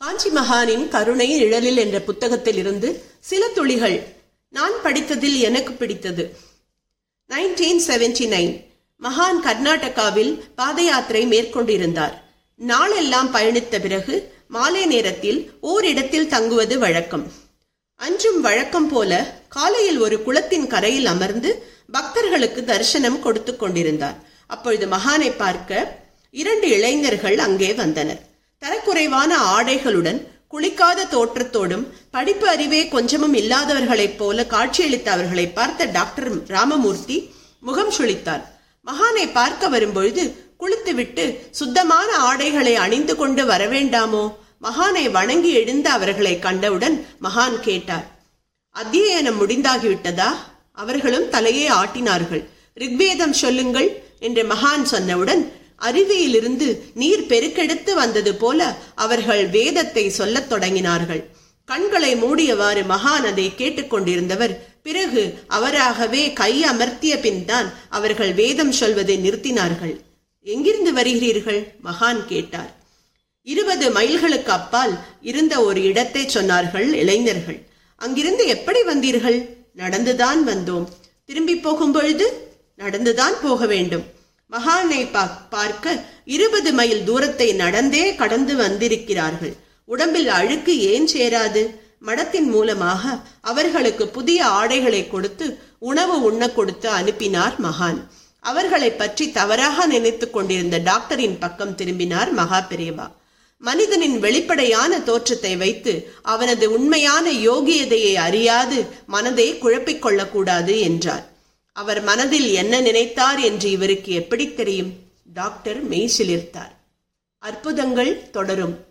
காஞ்சி மகானின் கருணை நிழலில் என்ற புத்தகத்தில் இருந்து சில துளிகள் நான் படித்ததில் எனக்கு பிடித்தது. நைன்டீன் செவன்டி நைன் மகான் கர்நாடகாவில் பாத யாத்திரை மேற்கொண்டிருந்தார். நாளெல்லாம் பயணித்த பிறகு மாலை நேரத்தில் ஓரிடத்தில் தங்குவது வழக்கம். அன்றும் வழக்கம் போல காலையில் ஒரு குளத்தின் கரையில் அமர்ந்து பக்தர்களுக்கு தரிசனம் கொடுத்து கொண்டிருந்தார். அப்பொழுது மகானை பார்க்க இரண்டு இளைஞர்கள் அங்கே வந்தனர். தரக்குறைவான ஆடைகளுடன் குளிக்காத தோற்றத்தோடும் படிப்பு அறிவே கொஞ்சமும் இல்லாதவர்களைப் போல காட்சியளித்த அவர்களை பார்த்த டாக்டர் ராமமூர்த்தி முகம் சுழித்தார் மகானை பார்க்க வரும்பொழுது குளித்துவிட்டு சுத்தமான ஆடைகளை அணிந்து கொண்டு வரவேண்டாமோ மகானை வணங்கி எழுந்த அவர்களை கண்டவுடன் மகான் கேட்டார். அத்தியனம் முடிந்தாகிவிட்டதா? அவர்களும் தலையை ஆட்டினார்கள். ரிக்வேதம் சொல்லுங்கள் என்று மகான் சொன்னவுடன் அருவியிலிருந்து நீர் பெருக்கெடுத்து வந்தது போல அவர்கள் வேதத்தை சொல்லத் தொடங்கினார்கள். கண்களை மூடியவாறு மகான் அதை கேட்டுக்கொண்டிருந்தவர் பிறகு அவராகவே கை அமர்த்திய பின் தான் அவர்கள் வேதம் சொல்வதை நிறுத்தினார்கள். எங்கிருந்து வருகிறீர்கள்? மகான் கேட்டார். இருபது மைல்களுக்கு அப்பால் இருந்த ஒரு இடத்தை சொன்னார்கள் இளைஞர்கள். அங்கிருந்து எப்படி வந்தீர்கள்? நடந்துதான் வந்தோம். திரும்பி போகும் பொழுது நடந்துதான் போக வேண்டும். மகானை பார்க்க இருபது மைல் தூரத்தை நடந்தே கடந்து வந்திருக்கிறார்கள். உடம்பில் அழுக்கு ஏன் சேராது? மடத்தின் மூலமாக அவர்களுக்கு புதிய ஆடைகளை கொடுத்து உணவு உண்ண கொடுத்து அனுப்பினார் மகான். அவர்களை பற்றி தவறாக நினைத்து கொண்டிருந்த டாக்டரின் பக்கம் திரும்பினார் மகா பெரியவா மனிதனின் வெளிப்படையான தோற்றத்தை வைத்து அவனது உண்மையான யோகியதையை அறியாது மனதை குழப்பிக் கொள்ளக்கூடாது என்றார். அவர் மனதில் என்ன நினைத்தார் என்று இவருக்கு எப்படி தெரியும்? டாக்டர் மெய்சிலிர்த்தார். அற்புதங்கள் தொடரும்.